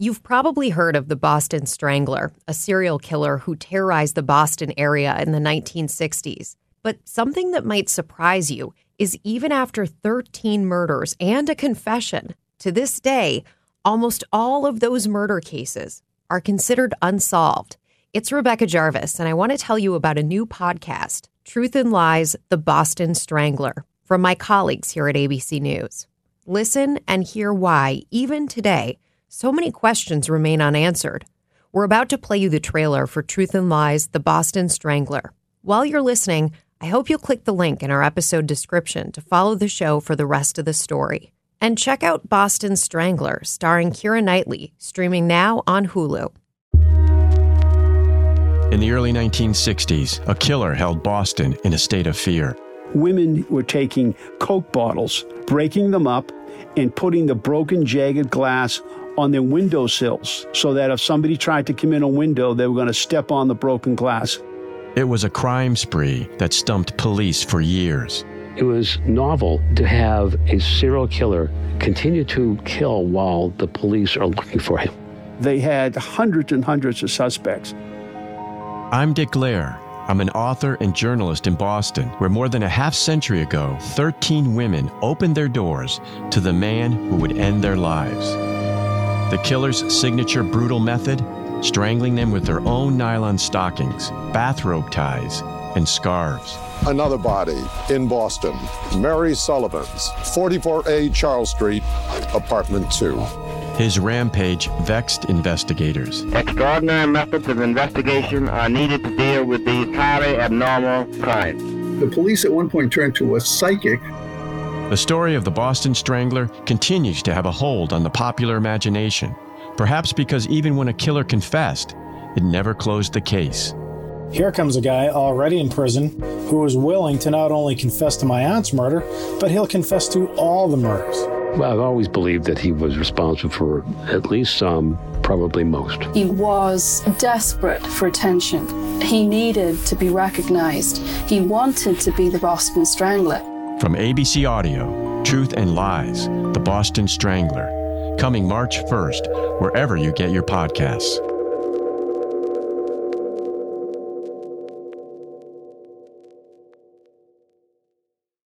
You've probably heard of the Boston Strangler, a serial killer who terrorized the Boston area in the 1960s. But something that might surprise you is even after 13 murders and a confession, to this day, almost all of those murder cases are considered unsolved. It's Rebecca Jarvis, and I want to tell you about a new podcast, Truth and Lies The Boston Strangler, from my colleagues here at ABC News. Listen and hear why, even today, so many questions remain unanswered. We're about to play you the trailer for Truth and Lies The Boston Strangler. While you're listening, I hope you'll click the link in our episode description to follow the show for the rest of the story. And check out Boston Strangler, starring Keira Knightley, streaming now on Hulu. In the early 1960s, a killer held Boston in a state of fear. Women were taking Coke bottles, breaking them up, and putting the broken, jagged glass on their windowsills so that if somebody tried to come in a window, they were going to step on the broken glass. It was a crime spree that stumped police for years. It was novel to have a serial killer continue to kill while the police are looking for him. They had hundreds and hundreds of suspects. I'm Dick Lehr. I'm an author and journalist in Boston, where more than a half century ago, 13 women opened their doors to the man who would end their lives. The killer's signature brutal method strangling them with their own nylon stockings, bathrobe ties, and scarves. Another body in Boston. Mary Sullivan's, 44A Charles Street, apartment 2. His rampage vexed investigators. Extraordinary methods of investigation are needed to deal with these highly abnormal crimes. The police at one point turned to a psychic. The story of the Boston Strangler continues to have a hold on the popular imagination, perhaps because even when a killer confessed, it never closed the case. Here comes a guy already in prison who is willing to not only confess to my aunt's murder, but he'll confess to all the murders. Well, I've always believed that he was responsible for at least some, probably most. He was desperate for attention. He needed to be recognized. He wanted to be the Boston Strangler. From ABC Audio, Truth and Lies, The Boston Strangler, coming March 1st, wherever you get your podcasts.